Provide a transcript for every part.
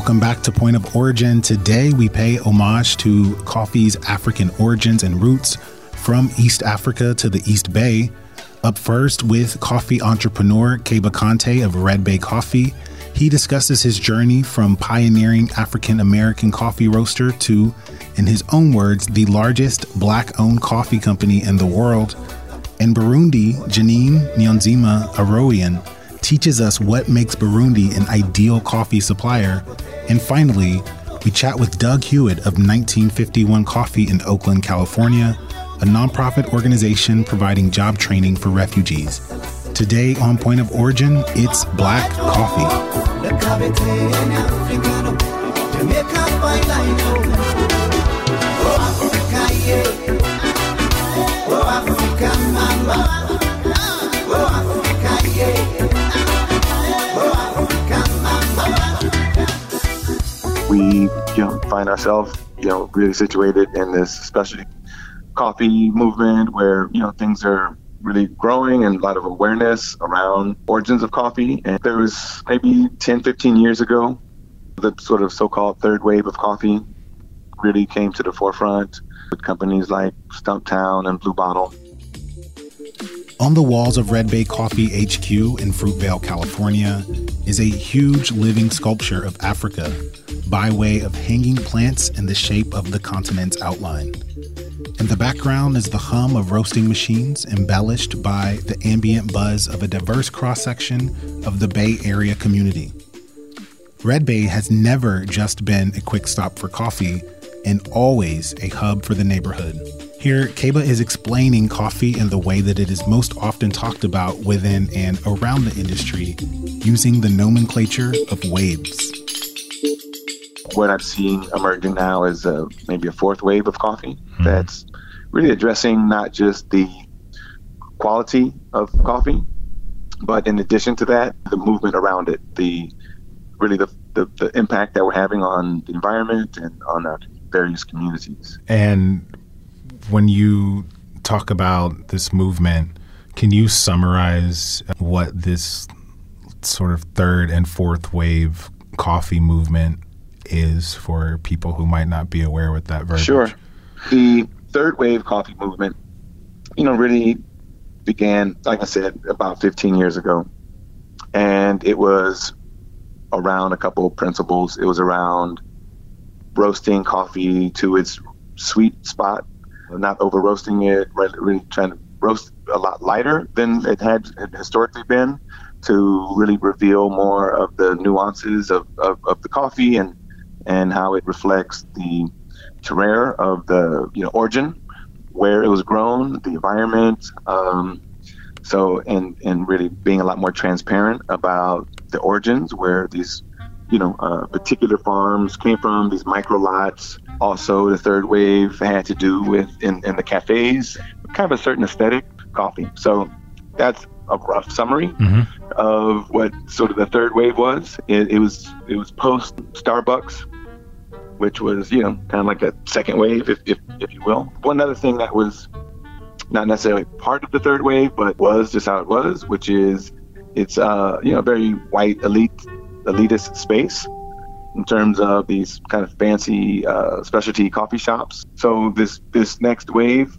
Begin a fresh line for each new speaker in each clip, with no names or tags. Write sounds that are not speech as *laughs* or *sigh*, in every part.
Welcome back to Point of Origin. Today we pay homage to coffee's African origins and roots from East Africa to the East Bay. Up first with coffee entrepreneur Keba Konte of Red Bay Coffee. He discusses his journey from pioneering African American coffee roaster to, in his own words, the largest black owned coffee company in the world. In Burundi, Janine Niyonzima Aroian teaches us what makes Burundi an ideal coffee supplier. And finally, we chat with Doug Hewitt of 1951 Coffee in Oakland, California, a nonprofit organization providing job training for refugees. Today on Point of Origin, it's black coffee.
We you know find ourselves you know really situated in this specialty coffee movement where you know things are really growing and a lot of awareness around origins of coffee. And there was maybe 10 15 years ago the sort of so-called third wave of coffee really came to the forefront with companies like Stumptown and Blue Bottle
On the walls of Red Bay Coffee HQ in Fruitvale, California, is a huge living sculpture of Africa by way of hanging plants in the shape of the continent's outline. In the background is the hum of roasting machines, embellished by the ambient buzz of a diverse cross section of the Bay Area community. Red Bay has never just been a quick stop for coffee and always a hub for the neighborhood. Here, Keba is explaining coffee in the way that it is most often talked about within and around the industry, using the nomenclature of waves.
what I'm seeing emerging now is uh, maybe a fourth wave of coffee that's really addressing not just the quality of coffee, but in addition to that, the movement around it, the really the, the, the impact that we're having on the environment and on our various communities.
And when you talk about this movement, can you summarize what this sort of third and fourth wave coffee movement is for people who might not be aware with that verbiage?
Sure. The third wave coffee movement, you know, really began, like I said, about 15 years ago. And it was around a couple of principles. It was around roasting coffee to its sweet spot, not over roasting it, really trying to roast a lot lighter than it had historically been to really reveal more of the nuances of, of, of the coffee and and how it reflects the terroir of the you know origin, where it was grown, the environment. Um, so and and really being a lot more transparent about the origins, where these you know uh, particular farms came from, these micro lots. Also, the third wave had to do with in, in the cafes, kind of a certain aesthetic coffee. So that's a rough summary mm-hmm. of what sort of the third wave was. It, it was it was post Starbucks, which was you know kind of like a second wave, if, if if you will. One other thing that was not necessarily part of the third wave, but was just how it was, which is it's uh you know very white elite elitist space in terms of these kind of fancy uh, specialty coffee shops. So this this next wave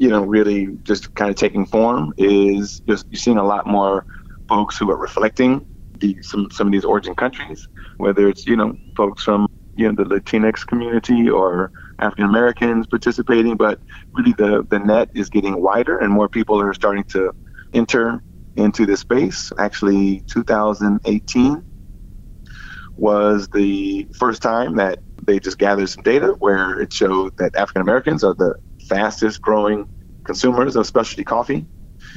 you know, really just kind of taking form is just you're seeing a lot more folks who are reflecting the, some some of these origin countries, whether it's you know folks from you know the Latinx community or African Americans participating, but really the the net is getting wider and more people are starting to enter into this space. Actually, 2018 was the first time that they just gathered some data where it showed that African Americans are the fastest growing consumers of specialty coffee.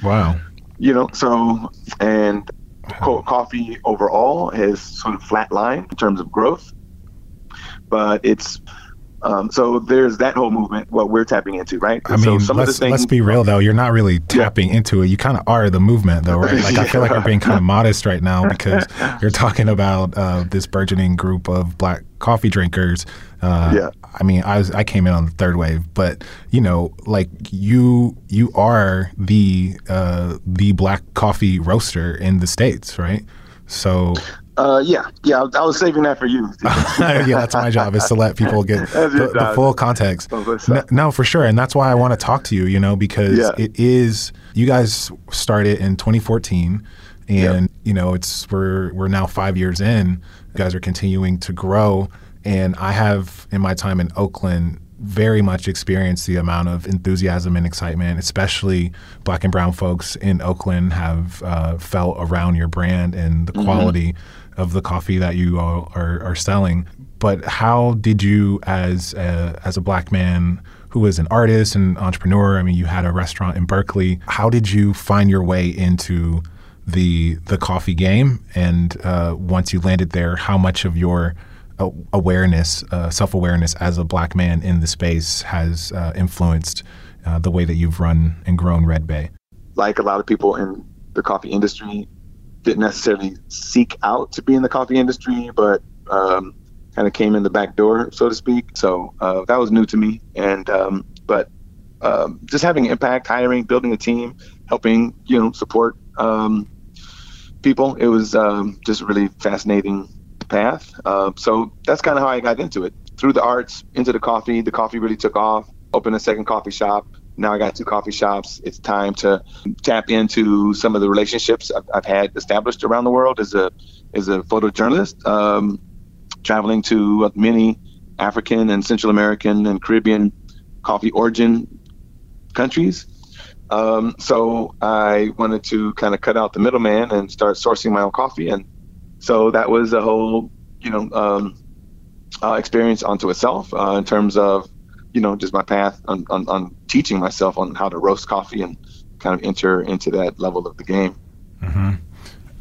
Wow.
You know, so, and coffee overall has sort of flatlined in terms of growth, but it's um, so there's that whole movement, what we're tapping into, right?
I mean, so let's, things, let's be real though. You're not really tapping yeah. into it. You kind of are the movement though, right? Like yeah. I feel like you're being kind of modest right now because *laughs* you're talking about uh, this burgeoning group of black coffee drinkers. Uh, yeah. I mean, I was I came in on the third wave, but you know, like you you are the uh, the black coffee roaster in the states, right? So
uh, yeah, yeah, I was saving that for you. *laughs*
yeah, that's my job is to let people get *laughs* the, the, full context. No, no, for sure, and that's why I want to talk to you. You know, because yeah. it is you guys started in 2014, and yeah. you know it's we're we're now five years in. You guys are continuing to grow, and I have in my time in Oakland very much experienced the amount of enthusiasm and excitement, especially black and brown folks in Oakland have uh, felt around your brand and the mm-hmm. quality of the coffee that you are, are, are selling. But how did you, as a, as a black man who is an artist and entrepreneur, I mean, you had a restaurant in Berkeley. How did you find your way into the the coffee game? And uh, once you landed there, how much of your uh, awareness, uh, self awareness as a black man in the space has uh, influenced uh, the way that you've run and grown Red Bay?
Like a lot of people in the coffee industry, didn't necessarily seek out to be in the coffee industry, but um, kind of came in the back door, so to speak. So uh, that was new to me. And um, but um, just having impact, hiring, building a team, helping you know support um, people. It was um, just really fascinating path. Uh, so that's kind of how I got into it through the arts, into the coffee. The coffee really took off. Opened a second coffee shop now I got two coffee shops. It's time to tap into some of the relationships I've, I've had established around the world as a as a photojournalist, um, traveling to many African and Central American and Caribbean coffee origin countries. Um, so I wanted to kind of cut out the middleman and start sourcing my own coffee, and so that was a whole you know um, uh, experience onto itself uh, in terms of you know just my path on, on, on teaching myself on how to roast coffee and kind of enter into that level of the game.
Mm-hmm.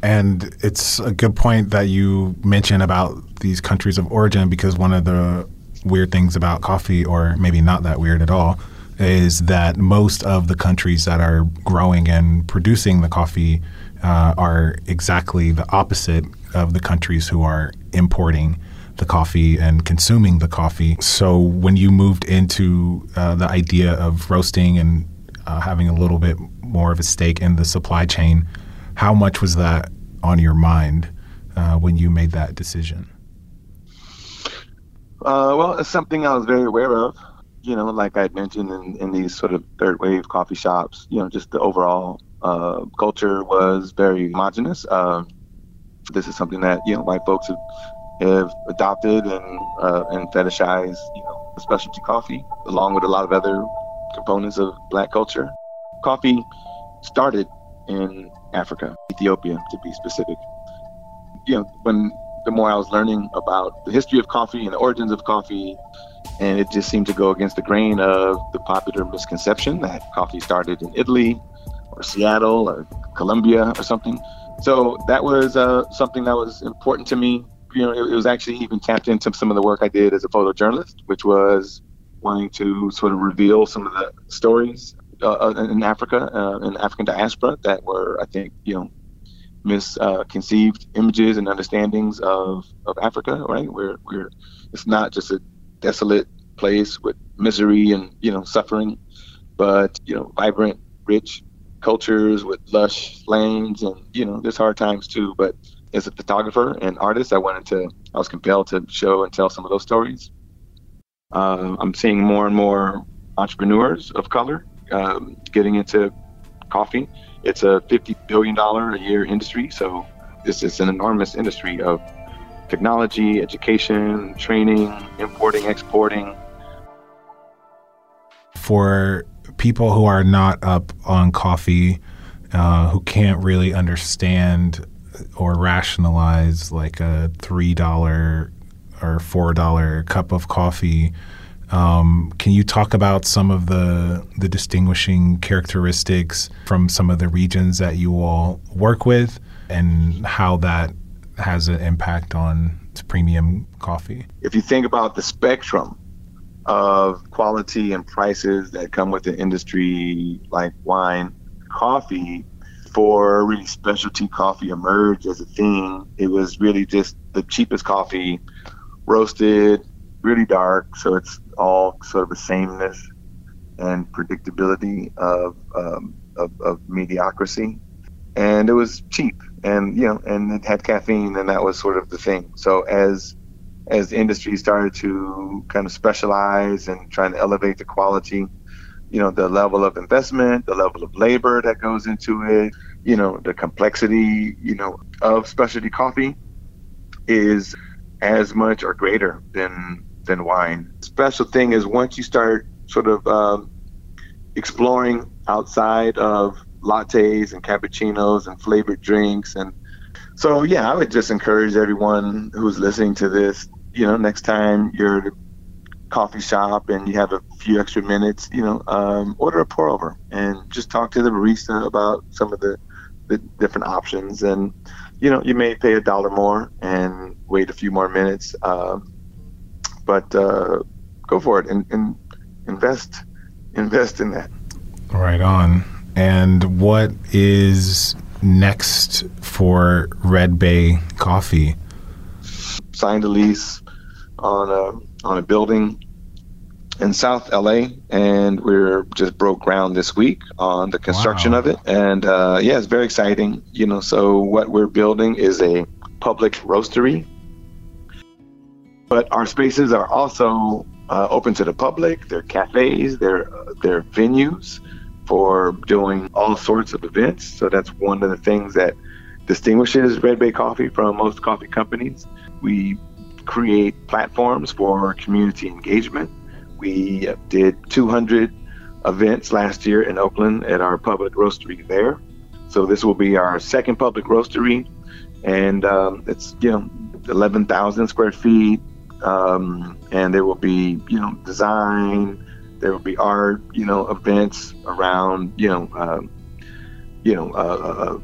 And it's a good point that you mention about these countries of origin because one of the weird things about coffee, or maybe not that weird at all, is that most of the countries that are growing and producing the coffee uh, are exactly the opposite of the countries who are importing the coffee and consuming the coffee. So when you moved into uh, the idea of roasting and uh, having a little bit more of a stake in the supply chain, how much was that on your mind uh, when you made that decision?
Uh, well, it's something I was very aware of. You know, like I mentioned in, in these sort of third wave coffee shops, you know, just the overall uh, culture was very homogenous. Uh, this is something that, you know, white folks have have adopted and uh, and fetishized, you know, specialty coffee, along with a lot of other components of black culture. Coffee started in Africa, Ethiopia to be specific. You know, when the more I was learning about the history of coffee and the origins of coffee, and it just seemed to go against the grain of the popular misconception that coffee started in Italy or Seattle or Colombia or something. So that was uh, something that was important to me. You know, it, it, was actually even tapped into some of the work I did as a photojournalist, which was wanting to sort of reveal some of the stories uh, in Africa, uh, in African diaspora, that were, I think, you know, misconceived images and understandings of, of Africa, right? Where, where it's not just a desolate place with misery and, you know, suffering, but, you know, vibrant, rich cultures with lush lands and, you know, there's hard times too. But as a photographer and artist, I wanted to, I was compelled to show and tell some of those stories. Uh, I'm seeing more and more entrepreneurs of color um, getting into coffee. It's a $50 billion a year industry. So this is an enormous industry of technology, education, training, importing, exporting.
For people who are not up on coffee, uh, who can't really understand or rationalize like a $3 or $4 cup of coffee, um, can you talk about some of the the distinguishing characteristics from some of the regions that you all work with, and how that has an impact on premium coffee?
If you think about the spectrum of quality and prices that come with an industry like wine, coffee, for really specialty coffee emerged as a thing, it was really just the cheapest coffee, roasted, really dark, so it's all sort of a sameness and predictability of, um, of, of mediocrity. And it was cheap, and you know, and it had caffeine, and that was sort of the thing. So as as the industry started to kind of specialize and trying to elevate the quality, you know, the level of investment, the level of labor that goes into it, you know, the complexity, you know, of specialty coffee is as much or greater than than wine. Special thing is once you start sort of um, exploring outside of lattes and cappuccinos and flavored drinks and so yeah i would just encourage everyone who's listening to this you know next time you're coffee shop and you have a few extra minutes you know um, order a pour over and just talk to the barista about some of the, the different options and you know you may pay a dollar more and wait a few more minutes um, but uh, go for it and, and invest invest in that.
Right on. And what is next for Red Bay Coffee?
Signed a lease on a on a building in South LA, and we're just broke ground this week on the construction wow. of it. And uh, yeah, it's very exciting. You know, so what we're building is a public roastery but our spaces are also uh, open to the public. They're cafes. They're they're venues for doing all sorts of events. So that's one of the things that distinguishes Red Bay Coffee from most coffee companies. We create platforms for community engagement. We did 200 events last year in Oakland at our public roastery there. So this will be our second public roastery, and um, it's you know 11,000 square feet, um, and there will be you know design, there will be art, you know events around you know um, you know uh, uh, uh,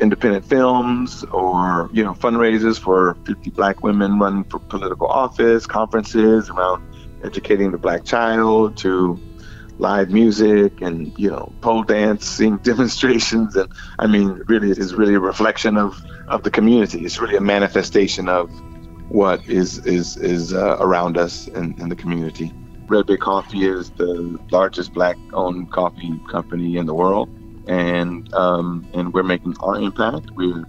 independent films or you know fundraisers for 50 black women running for political office, conferences around educating the black child to live music and you know pole dancing *laughs* demonstrations. And i mean really it's really a reflection of of the community. It's really a manifestation of what is is is uh, around us in, in the community. Red Bay Coffee is the largest black-owned coffee company in the world, and um, and we're making our impact. We're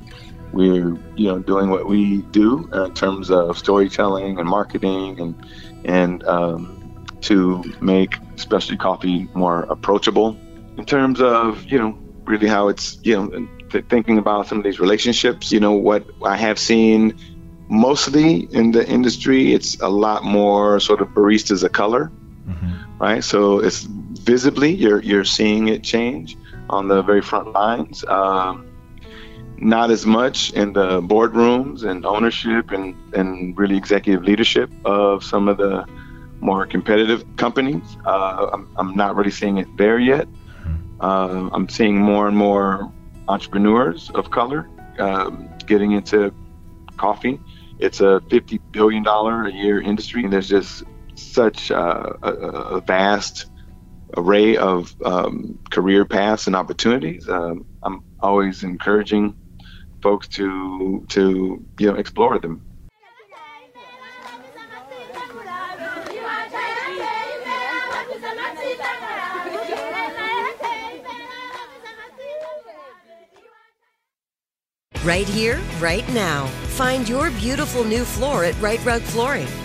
we're you know doing what we do in terms of storytelling and marketing and and um, to make specialty coffee more approachable in terms of you know really how it's you know th- thinking about some of these relationships you know what i have seen mostly in the industry, it's a lot more sort of baristas of color, mm-hmm. right? So it's visibly you're you're seeing it change on the very front lines. Um, not as much in the boardrooms and ownership and, and really executive leadership of some of the more competitive companies. Uh, I'm, I'm not really seeing it there yet. Mm-hmm. Uh, I'm seeing more and more entrepreneurs of color um, getting into coffee. It's a $50 billion a year industry, and there's just such uh, a, a, vast array of um, career paths and opportunities. Um, I'm always encouraging folks to to you know explore them.
Right here, right now. Find your beautiful new floor at Rite Rug Flooring.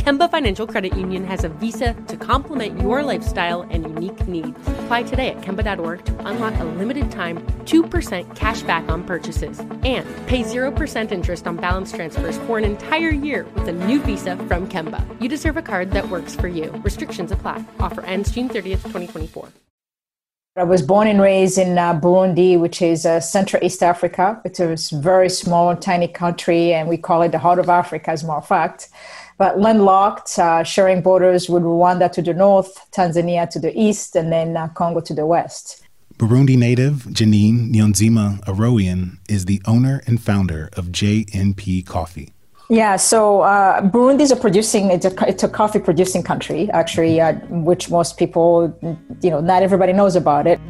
Kemba Financial Credit Union has a visa to complement your lifestyle and unique needs. Apply today at Kemba.org to unlock a limited time 2% cash back on purchases and pay 0% interest on balance transfers for an entire year with a new visa from Kemba. You deserve a card that works for you. Restrictions apply. Offer ends June 30th, 2024.
I was born and raised in uh, Burundi, which is uh, Central East Africa. It's a very small, tiny country, and we call it the heart of Africa, as a matter of fact but landlocked, uh, sharing borders with Rwanda to the north, Tanzania to the east, and then uh, Congo to the west.
Burundi native Janine Niyonzima Aroian is the owner and founder of JNP Coffee.
Yeah, so uh, Burundi is a producing, it's a, it's a coffee producing country, actually, uh, which most people, you know, not everybody knows about it.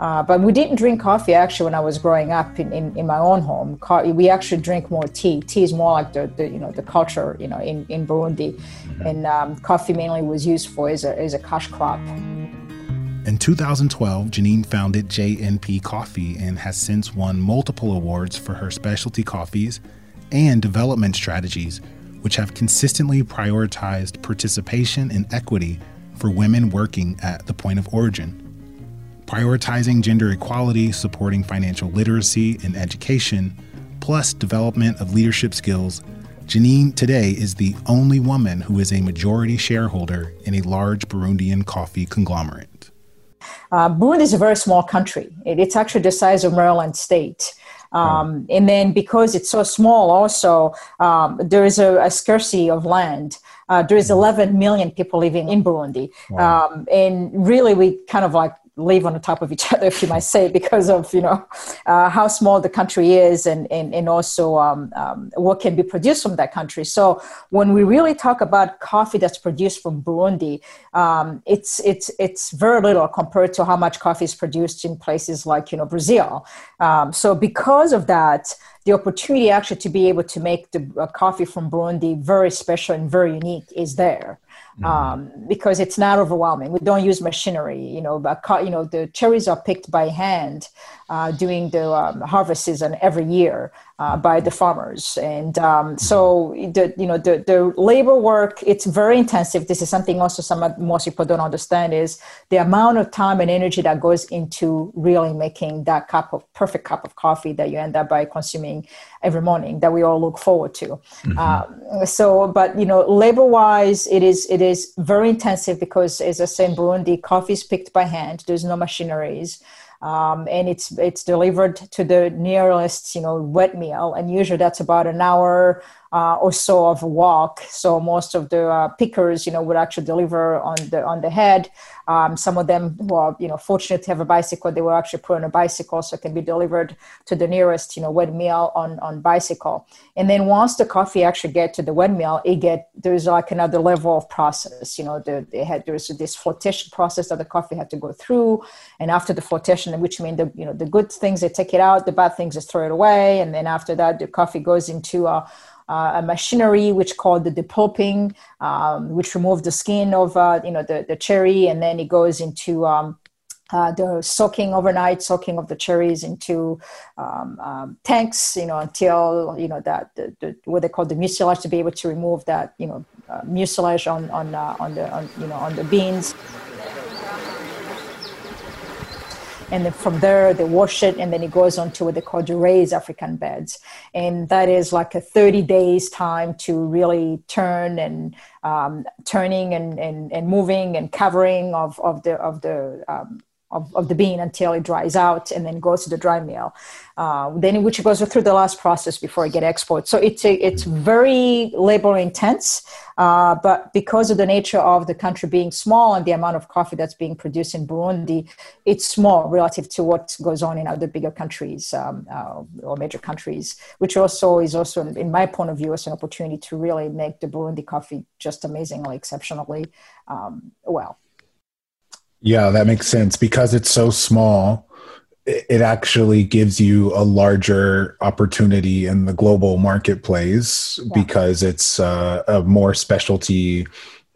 Uh, but we didn't drink coffee actually when I was growing up in, in, in my own home. Co- we actually drink more tea. Tea is more like the, the you know the culture you know in, in Burundi, mm-hmm. and um, coffee mainly was used for as a, as a cash crop.
In 2012, Janine founded JNP Coffee and has since won multiple awards for her specialty coffees and development strategies, which have consistently prioritized participation and equity for women working at the point of origin prioritizing gender equality, supporting financial literacy and education, plus development of leadership skills, Janine today is the only woman who is a majority shareholder in a large Burundian coffee conglomerate.
Uh, Burundi is a very small country. It, it's actually the size of Maryland State. Um, And then because it's so small, also, um, there is a, a, scarcity of land. Uh, there is 11 million people living in Burundi. Wow. Um, and really, we kind of like live on the top of each *laughs* other, if you might say, because of you know uh, how small the country is, and and, and also um, um, what can be produced from that country. So when we really talk about coffee that's produced from Burundi, um, it's it's it's very little compared to how much coffee is produced in places like you know Brazil. Um, so because of that, the opportunity actually to be able to make the uh, coffee from Burundi very special and very unique is there. Mm-hmm. Um, because it's not overwhelming. We don't use machinery. You know, but you know the cherries are picked by hand uh, during the um, harvest season every year uh, by the farmers, and um, so the you know the the labor work it's very intensive. This is something also some most people don't understand is the amount of time and energy that goes into really making that cup of perfect cup of coffee that you end up by consuming every morning that we all look forward to. Mm-hmm. Um, so, but you know, labor wise, it is it is very intensive because, as I said, in Burundi, coffee is picked by hand. There's no machineries. Um, and it's it's delivered to the nearest you know wet mill. And usually that's about an hour uh, or so of walk. So most of the uh, pickers, you know, would actually deliver on the on the head. Um, some of them who are, you know, fortunate to have a bicycle, they will actually put on a bicycle so it can be delivered to the nearest, you know, wet mill on on bicycle. And then once the coffee actually get to the wet mill, it get there's like another level of process. You know, the, they had there's this flotation process that the coffee had to go through, and after the flotation, which means the you know the good things they take it out, the bad things they throw it away, and then after that the coffee goes into a uh, a machinery which called the depulping, um, which removed the skin of uh, you know the, the cherry, and then it goes into um, uh, the soaking overnight soaking of the cherries into um, um, tanks, you know, until you know that the, the, what they call the mucilage to be able to remove that you know uh, mucilage on on uh, on the on, you know on the beans and then from there they wash it and then it goes on to what they call raised african beds. And that is like a 30 days time to really turn and um, turning and, and, and moving and covering of, of the of the um, of, of the bean until it dries out and then goes to the dry mill. Uh, then which goes through the last process before it get exported. So it's a, it's very labor intense, uh, but because of the nature of the country being small and the amount of coffee that's being produced in Burundi, it's small relative to what goes on in other bigger countries um, uh, or major countries, which also is also, in my point of view, is an opportunity to really make the Burundi coffee just amazingly, exceptionally um, well.
Yeah, that makes sense because it's so small. It actually gives you a larger opportunity in the global marketplace yeah. because it's uh, a more specialty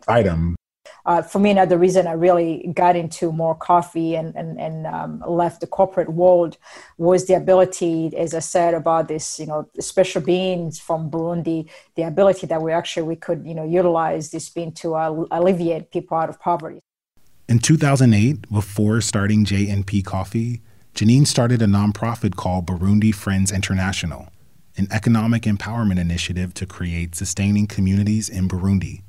item.
Uh, for me, another reason I really got into more coffee and, and, and um, left the corporate world was the ability, as I said, about this, you know, special beans from Burundi, the ability that we actually, we could, you know, utilize this bean to uh, alleviate people out of poverty.
In 2008, before starting JNP Coffee, Janine started a nonprofit called Burundi Friends International, an economic empowerment initiative to create sustaining communities in Burundi.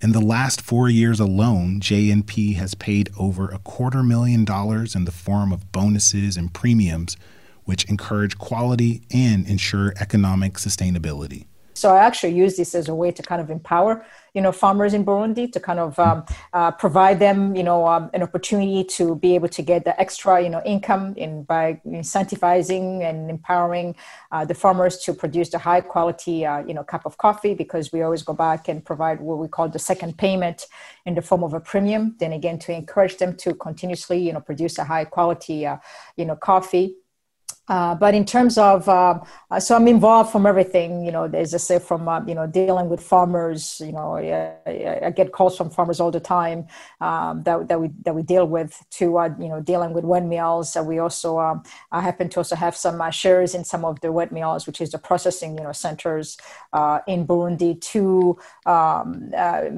In the last four years alone, JNP has paid over a quarter million dollars in the form of bonuses and premiums, which encourage quality and ensure economic sustainability.
So I actually use this as a way to kind of empower you know farmers in Burundi to kind of um, uh, provide them you know um, an opportunity to be able to get the extra you know income in by incentivizing and empowering uh, the farmers to produce the high quality uh, you know cup of coffee because we always go back and provide what we call the second payment in the form of a premium then again to encourage them to continuously you know produce a high quality uh, you know coffee uh, but in terms of, uh, uh, so I'm involved from everything, you know, as I say, from, uh, you know, dealing with farmers, you know, I, I, get calls from farmers all the time um, that, that, we, that we deal with to, uh, you know, dealing with wet mills. we also, um, I happen to also have some shares in some of the wet mills, which is the processing, you know, centers in Burundi to um,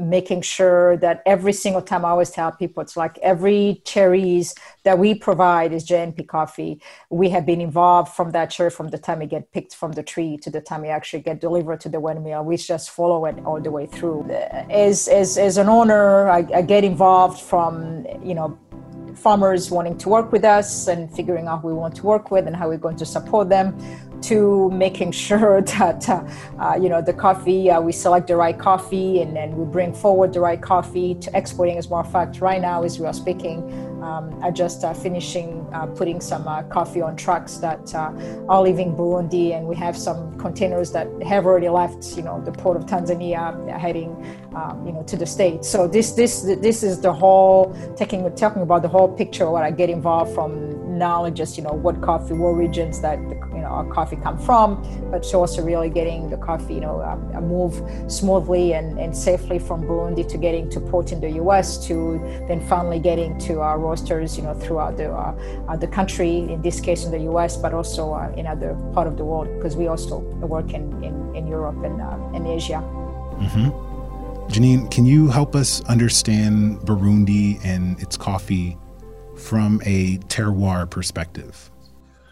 making sure that every single time I always tell people, it's like every cherries that we provide is JNP coffee. We have been involved from that tree from the time it get picked from the tree to the time it actually get delivered to the windmill. We just follow it all the way through. As as, as an owner, I, I get involved from you know farmers wanting to work with us and figuring out who we want to work with and how we're going to support them to making *laughs* sure that uh, uh, you know the coffee uh, we select the right coffee and then we bring forward the right coffee to exporting as a matter of fact. Right now as we are speaking um, are just uh, finishing uh, putting some uh, coffee on trucks that are leaving Burundi and we have some containers that have already left you know the port of Tanzania heading um, you know to the states. So this this this is the whole taking talking about the whole picture what I get involved from only just you know what coffee, what regions that the, you know our coffee come from, but also really getting the coffee you know um, move smoothly and, and safely from Burundi to getting to port in the U.S. to then finally getting to our roasters you know throughout the uh, uh, the country. In this case, in the U.S., but also uh, in other part of the world because we also work in in, in Europe and uh, in Asia.
Mm-hmm. Janine, can you help us understand Burundi and its coffee from a terroir perspective?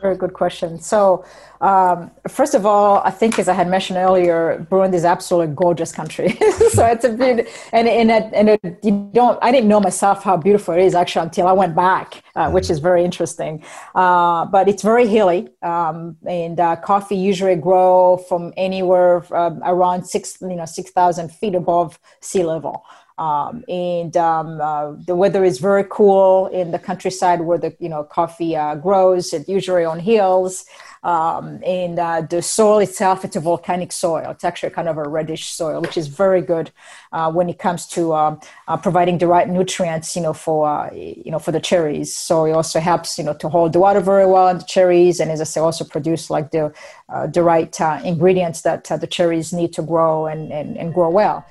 Very good question. So, um, first of all, I think as I had mentioned earlier, Burundi is absolutely gorgeous country. *laughs* so it's a bit, and and it, and it, you don't. I didn't know myself how beautiful it is actually until I went back, uh, which is very interesting. Uh, but it's very hilly, um, and uh, coffee usually grow from anywhere um, around six, you know, six thousand feet above sea level. Um, and um, uh, the weather is very cool in the countryside where the you know coffee uh, grows. It usually on hills, um, and uh, the soil itself it's a volcanic soil. It's actually kind of a reddish soil, which is very good uh, when it comes to um, uh, providing the right nutrients, you know, for uh, you know for the cherries. So it also helps you know to hold the water very well in the cherries, and as I say, also produce like the the right ingredients that the cherries need to grow and, and, and grow well.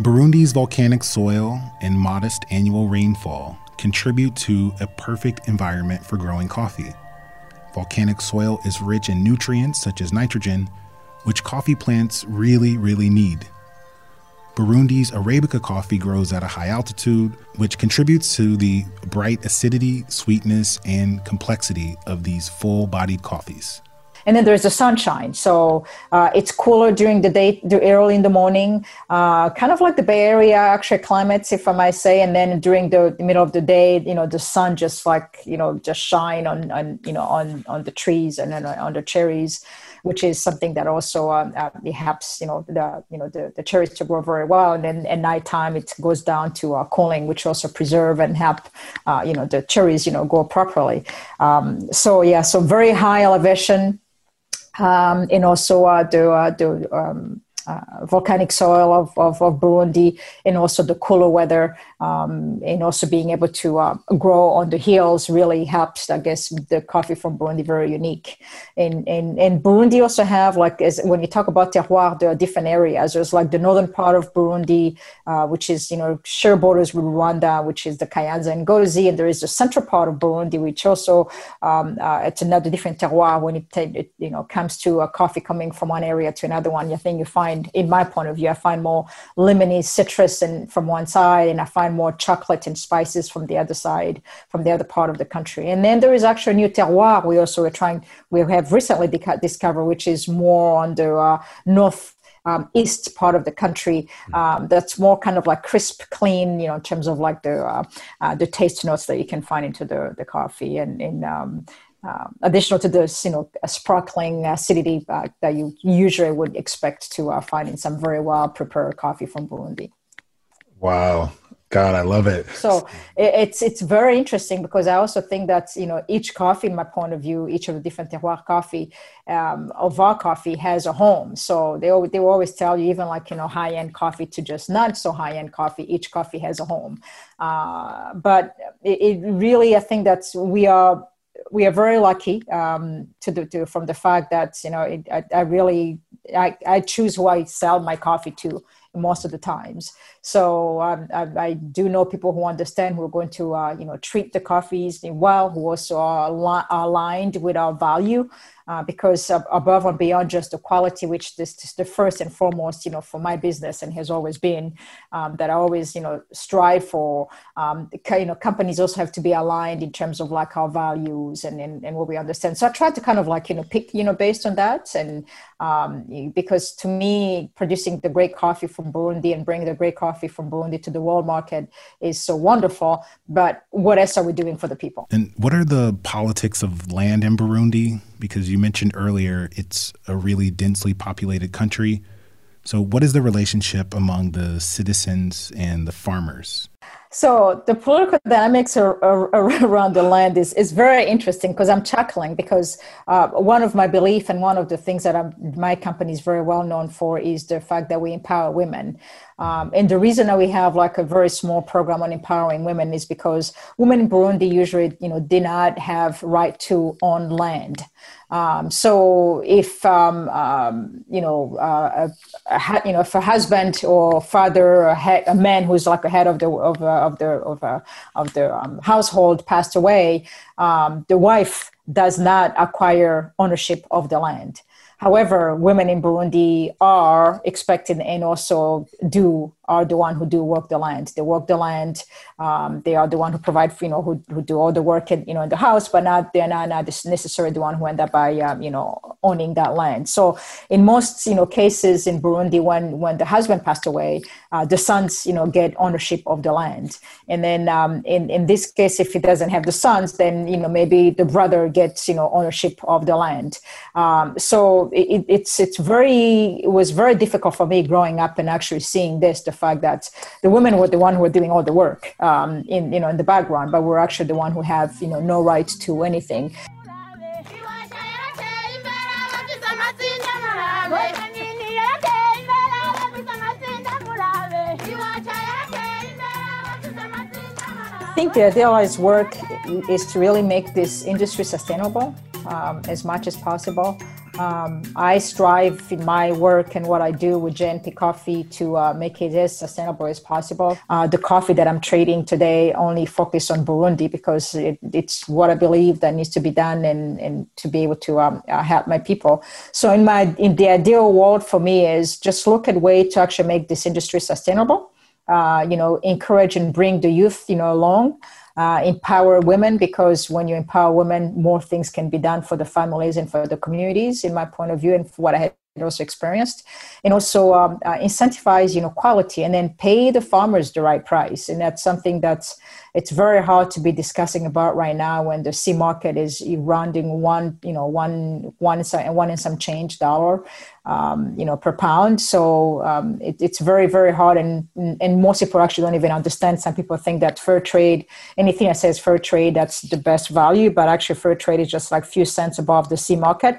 Burundi's volcanic soil and modest annual rainfall contribute to a perfect environment for growing coffee. Volcanic soil is rich in nutrients such as nitrogen, which coffee plants really, really need. Burundi's Arabica coffee grows at a high altitude, which contributes to the bright acidity, sweetness, and complexity of these full bodied coffees
and then there's the sunshine. So uh, it's cooler during the day, early in the morning, uh, kind of like the Bay Area actually climates, if I might say. And then during the, middle of the day, you know, the sun just like you know just shine on, on you know on on the trees and then on the cherries which is something that also um, uh, helps you know the you know the, the cherries to grow very well. And then at nighttime it goes down to uh, cooling, which also preserve and help uh, you know the cherries you know grow properly. Um, so yeah, so very high elevation um, and also uh, the, uh, the um, uh, volcanic soil of, of, of, Burundi and also the cooler weather um, and also being able to uh, grow on the hills really helps I guess the coffee from Burundi very unique. And, and, and Burundi also have like as when you talk about terroir there are different areas. There's like the northern part of Burundi uh, which is you know share borders with Rwanda which is the Kayanza and Ngozi and there is the central part of Burundi which also um, uh, it's another different terroir when it, it you know comes to a coffee coming from one area to another one. I think you find find, in my point of view, I find more lemony citrus and from one side, and I find more chocolate and spices from the other side, from the other part of the country. And then there is actually a new terroir we also are trying, we have recently discovered, which is more on the uh, north um, east part of the country um, that's more kind of like crisp, clean, you know, in terms of like the uh, uh, the taste notes that you can find into the the coffee and in um, uh, additional to this, you know, sparkling acidity uh, that you usually would expect to uh, find in some very well prepared coffee from Burundi.
Wow. God, I love it.
So it's it's very interesting because I also think that you know each coffee, in my point of view, each of the different terroir coffee um, of our coffee has a home. So they they will always tell you, even like you know high end coffee to just not so high end coffee, each coffee has a home. Uh, but it, it really, I think that we are we are very lucky um, to, do, from the fact that you know it, I, I, really I, I choose who I sell my coffee to most of the times. So um, I, I, do know people who understand who are going to uh, you know treat the coffees well, who also are, al- aligned with our value uh, because above and beyond just the quality, which this is the first and foremost, you know, for my business and has always been um, that I always, you know, strive for. Um, you know, companies also have to be aligned in terms of like our values and, and, and what we understand. So I try to kind of like, you know, pick, you know, based on that. And um, because to me, producing the great coffee from Burundi and bringing the great coffee from Burundi to the world market is so wonderful. But what else are we doing for the people?
And what are the politics of land in Burundi? Because you mentioned earlier it's a really densely populated country. So, what is the relationship among the citizens and the farmers?
So the political dynamics are, are, are *laughs* around the land is, is very interesting because I'm chuckling because uh, one of my belief and one of the things that I'm, my company is very well known for is the fact that we empower women. Um, and the reason that we have like a very small program on empowering women is because women in Burundi usually, you know, did not have right to own land. Um, so if um, um, you know, uh, a, a, you know, if a husband or father, a, head, a man who's like a head of the of, uh, of the of, uh, of the um, household passed away, um, the wife does not acquire ownership of the land. However, women in Burundi are expected and also do are the one who do work the land. They work the land. Um, they are the one who provide, you know, who, who do all the work, in, you know, in the house, but not they're not, not necessarily the one who end up by, um, you know, owning that land. So in most, you know, cases in Burundi, when when the husband passed away, uh, the sons, you know, get ownership of the land. And then um, in in this case, if he doesn't have the sons, then you know maybe the brother gets, you know, ownership of the land. Um, so it, it's it's very it was very difficult for me growing up and actually seeing this. The fact that the women were the one who were doing all the work um, in you know in the background, but we're actually the one who have you know no right to anything. I think the idealized work is to really make this industry sustainable um, as much as possible. Um, I strive in my work and what I do with JNP Coffee to uh, make it as sustainable as possible. Uh, the coffee that I'm trading today only focus on Burundi because it, it's what I believe that needs to be done and, and to be able to um, uh, help my people. So in my in the ideal world for me is just look at way to actually make this industry sustainable. Uh, you know, encourage and bring the youth, you know, along uh, empower women because when you empower women, more things can be done for the families and for the communities, in my point of view, and for what I had also experienced and also um, uh, incentivize you know quality and then pay the farmers the right price. And that's something that's it's very hard to be discussing about right now when the C market is rounding one you know one one one and some change dollar um, you know per pound. So um, it, it's very very hard and and most people actually don't even understand. Some people think that fair trade anything that says fair trade that's the best value but actually fair trade is just like few cents above the C market.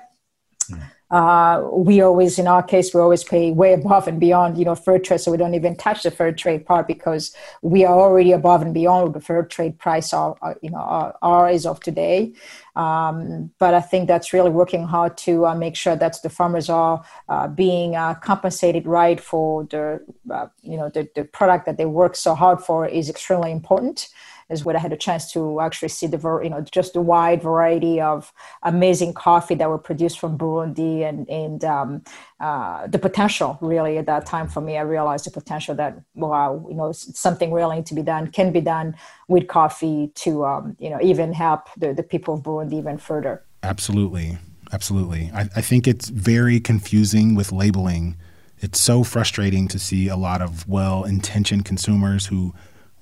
Mm uh, we always, in our case, we always pay way above and beyond, you know, fair trade. So we don't even touch the fair trade part because we are already above and beyond the fair trade price, are, you know, are, are as of today. Um, but I think that's really working hard to uh, make sure that the farmers are uh, being uh, compensated right for the, uh, you know, the, the product that they work so hard for is extremely important is what I had a chance to actually see the you know just the wide variety of amazing coffee that were produced from Burundi and and um, uh, the potential really at that time for me I realized the potential that wow you know something really to be done can be done with coffee to um, you know even help the, the people of Burundi even further.
Absolutely, absolutely. I, I think it's very confusing with labeling. It's so frustrating to see a lot of well-intentioned consumers who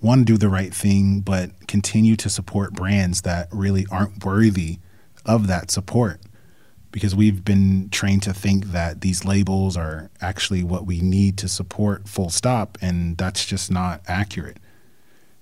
want to do the right thing, but continue to support brands that really aren't worthy of that support. Because we've been trained to think that these labels are actually what we need to support, full stop, and that's just not accurate.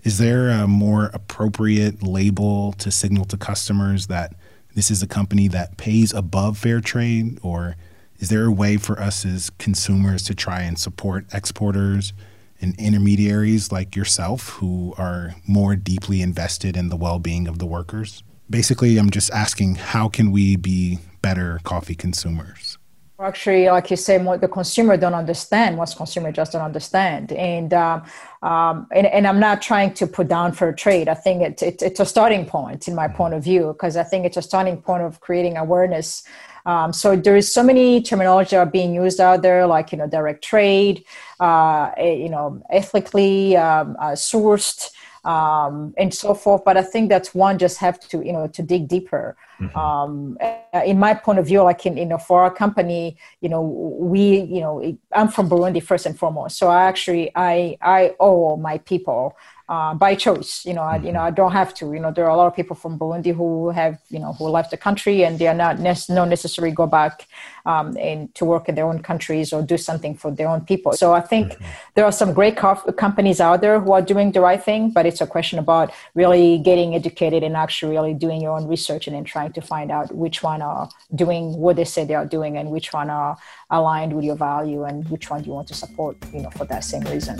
Is there a more appropriate label to signal to customers that this is a company that pays above fair trade? Or is there a way for us as consumers to try and support exporters? And intermediaries like yourself who are more deeply invested in the well-being of the workers? Basically, I'm just asking how can we be better coffee consumers?
Actually, like you say, the consumer don't understand. Most consumer just don't understand, and um, um, and, and, I'm not trying to put down fair trade. I think it, it, it's a starting point in my point of view because I think it's a starting point of creating awareness um, so there is so many terminology are being used out there, like you know direct trade, uh, you know ethically um, uh, sourced, um, and so forth. But I think that's one just have to you know to dig deeper. Mm-hmm. Um, uh, in my point of view, like in you know for our company, you know we you know I'm from Burundi first and foremost, so I actually I I owe my people uh, by choice. You know, I, you know, I don't have to. You know, there are a lot of people from Burundi who have, you know, who left the country and they are not ne- not necessarily go back um, and to work in their own countries or do something for their own people. So I think mm-hmm. there are some great co- companies out there who are doing the right thing, but it's a question about really getting educated and actually really doing your own research and then trying to find out which one are doing what they say they are doing and which one are aligned with your value and which one you want to support, you know, for that same reason.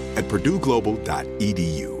at purdueglobal.edu.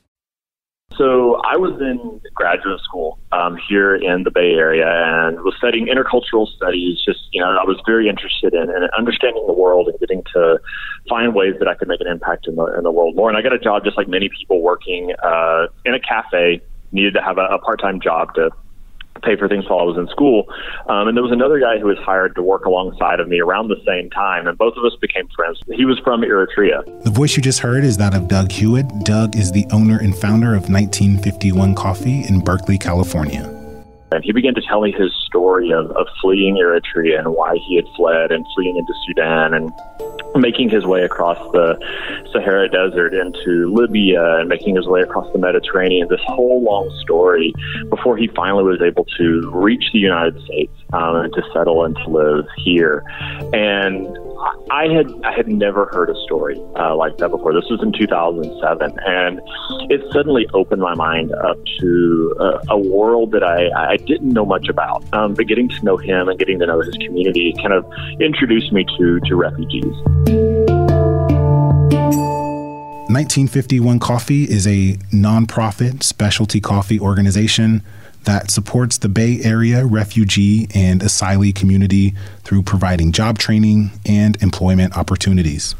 So I was in graduate school um, here in the Bay Area and was studying intercultural studies. Just you know, I was very interested in, in understanding the world and getting to find ways that I could make an impact in the in the world more. And I got a job just like many people working uh, in a cafe. Needed to have a, a part time job to pay for things while I was in school. Um, and there was another guy who was hired to work alongside of me around the same time, and both of us became friends. He was from Eritrea.
The voice you just heard is that of Doug Hewitt. Doug is the owner and founder of 1951 Coffee in Berkeley, California.
And he began to tell me his story of, of fleeing Eritrea and why he had fled and fleeing into Sudan and making his way across the Sahara Desert into Libya and making his way across the Mediterranean, this whole long story before he finally was able to reach the United States um, and to settle and to live here. And I had I had never heard a story uh, like that before. This was in 2007, and it suddenly opened my mind up to a, a world that I, I didn't know much about. Um, but getting to know him and getting to know his community kind of introduced me to to refugees.
1951 Coffee is a nonprofit specialty coffee organization that supports the Bay Area refugee and asylee community through providing job training and employment opportunities.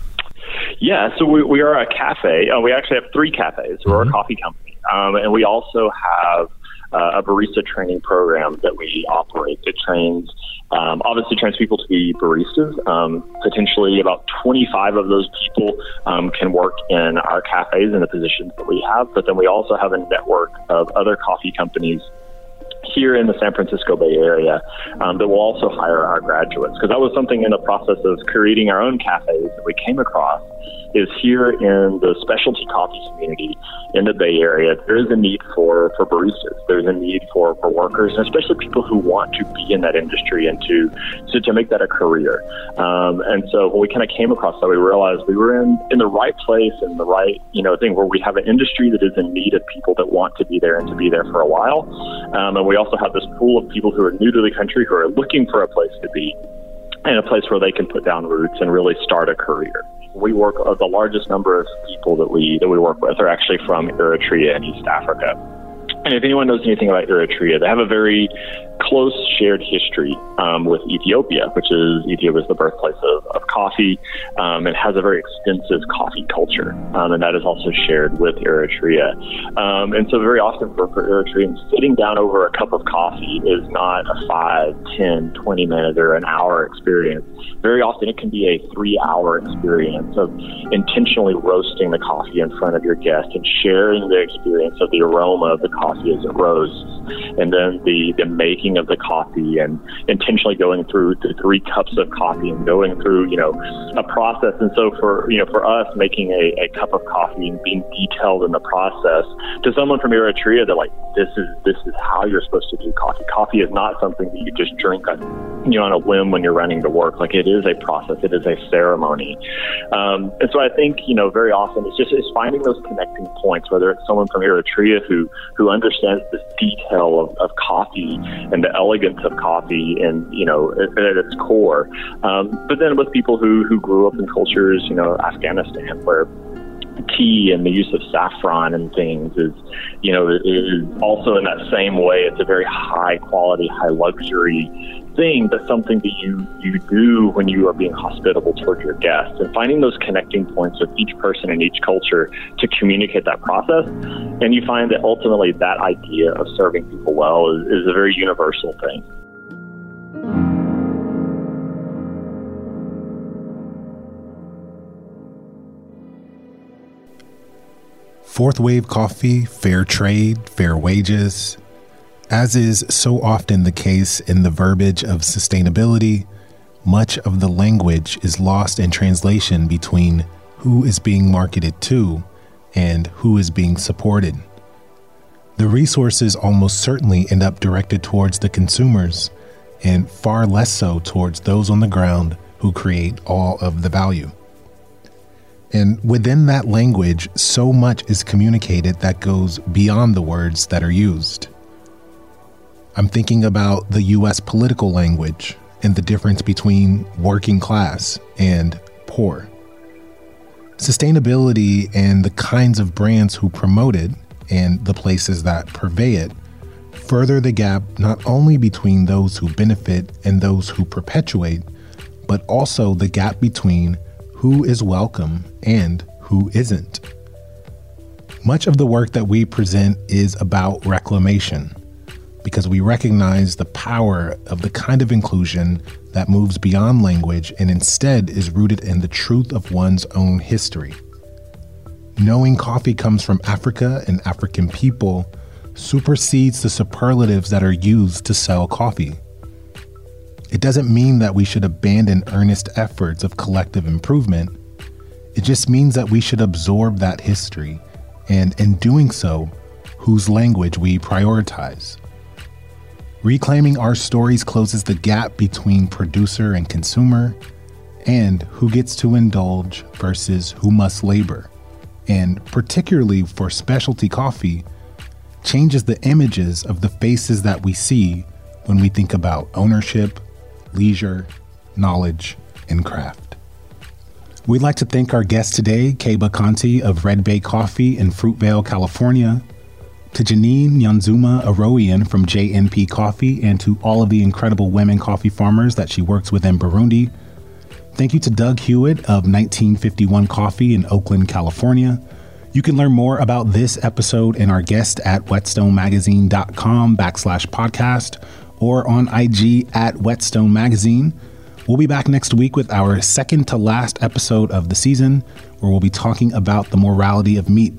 Yeah, so we, we are a cafe. Uh, we actually have three cafes. We're mm-hmm. a coffee company. Um, and we also have uh, a barista training program that we operate that trains, um, obviously trains people to be baristas. Um, potentially about 25 of those people um, can work in our cafes in the positions that we have. But then we also have a network of other coffee companies here in the San Francisco Bay Area um, that will also hire our graduates. Because that was something in the process of creating our own cafes that we came across is here in the specialty coffee community in the Bay Area, there is a need for, for baristas. There's a need for, for workers, and especially people who want to be in that industry and to to, to make that a career. Um, and so when we kind of came across that, we realized we were in, in the right place and the right you know thing where we have an industry that is in need of people that want to be there and to be there for a while. Um, and we also have this pool of people who are new to the country who are looking for a place to be and a place where they can put down roots and really start a career. We work uh, the largest number of people that we that we work with are actually from Eritrea in East Africa. And if anyone knows anything about Eritrea, they have a very close shared history um, with Ethiopia, which is Ethiopia is the birthplace of, of coffee um, and has a very extensive coffee culture, um, and that is also shared with Eritrea. Um, and so, very often for, for Eritreans, sitting down over a cup of coffee is not a 5, 10, 20 minute or an hour experience. Very often, it can be a three hour experience of intentionally roasting the coffee in front of your guest and sharing the experience of the aroma of the coffee as it roasts, and then the, the making of the coffee and intentionally going through the three cups of coffee and going through, you know, a process. And so for, you know, for us making a, a cup of coffee and being detailed in the process to someone from Eritrea, they're like, this is, this is how you're supposed to do coffee. Coffee is not something that you just drink on, you know, on a whim when you're running to work. Like it is a process. It is a ceremony. Um, and so I think, you know, very often it's just, it's finding those connecting points, whether it's someone from Eritrea who, who understands the detail of, of coffee and the elegance of coffee and, you know, at, at its core. Um, but then with people who, who grew up in cultures, you know, Afghanistan, where tea and the use of saffron and things is, you know, is also in that same way. It's a very high quality, high luxury thing, but something that you you do when you are being hospitable toward your guests and finding those connecting points with each person in each culture to communicate that process. And you find that ultimately that idea of serving people well is, is a very universal thing.
Fourth wave coffee, fair trade, fair wages. As is so often the case in the verbiage of sustainability, much of the language is lost in translation between who is being marketed to and who is being supported. The resources almost certainly end up directed towards the consumers and far less so towards those on the ground who create all of the value. And within that language, so much is communicated that goes beyond the words that are used. I'm thinking about the US political language and the difference between working class and poor. Sustainability and the kinds of brands who promote it and the places that purvey it further the gap not only between those who benefit and those who perpetuate, but also the gap between who is welcome and who isn't. Much of the work that we present is about reclamation because we recognize the power of the kind of inclusion that moves beyond language and instead is rooted in the truth of one's own history. Knowing coffee comes from Africa and African people supersedes the superlatives that are used to sell coffee. It doesn't mean that we should abandon earnest efforts of collective improvement. It just means that we should absorb that history, and in doing so, whose language we prioritize. Reclaiming our stories closes the gap between producer and consumer, and who gets to indulge versus who must labor. And particularly for specialty coffee, changes the images of the faces that we see when we think about ownership, leisure, knowledge, and craft. We'd like to thank our guest today, Keba Konte of Red Bay Coffee in Fruitvale, California, to Janine Niyonzima Aroian from JNP Coffee, and to all of the incredible women coffee farmers that she works with in Burundi. Thank you to Doug Hewitt of 1951 Coffee in Oakland, California. You can learn more about this episode and our guest at whetstonemagazine.com backslash podcast or on IG at Whetstone Magazine. We'll be back next week with our second to last episode of the season, where we'll be talking about the morality of meat.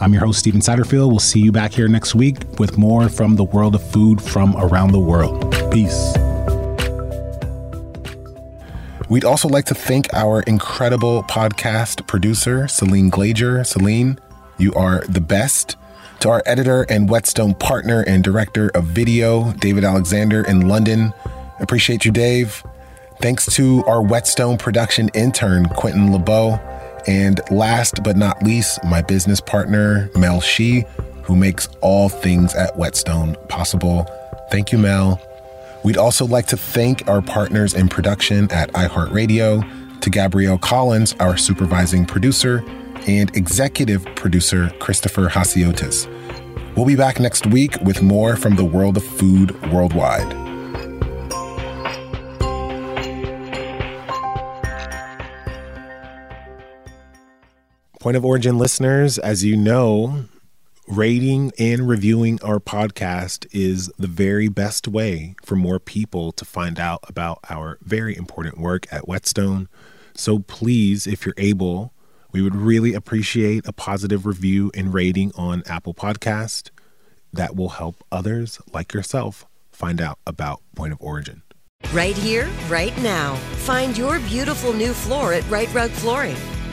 I'm your host, Stephen Satterfield. We'll see you back here next week with more from the world of food from around the world. Peace. We'd also like to thank our incredible podcast producer, Celine Glazer. Celine, you are the best. To our editor and Whetstone partner and director of video, David Alexander in London. Appreciate you, Dave. Thanks to our Whetstone production intern, Quentin LeBeau. And last but not least, my business partner, Mel Shi, who makes all things at Whetstone possible. Thank you, Mel.
We'd also like to thank our partners in production at iHeartRadio, to Gabrielle Collins, our supervising producer, and executive producer Christopher Hasiotis. We'll be back next week with more from the world of food worldwide. Point of origin listeners, as you know, rating and reviewing our podcast is the very best way for more people to find out about our very important work at Whetstone. So please, if you're able, we would really appreciate a positive review and rating on Apple Podcast. That will help others like yourself find out about Point of Origin.
Right here, right now. Find your beautiful new floor at Rite Rug Flooring.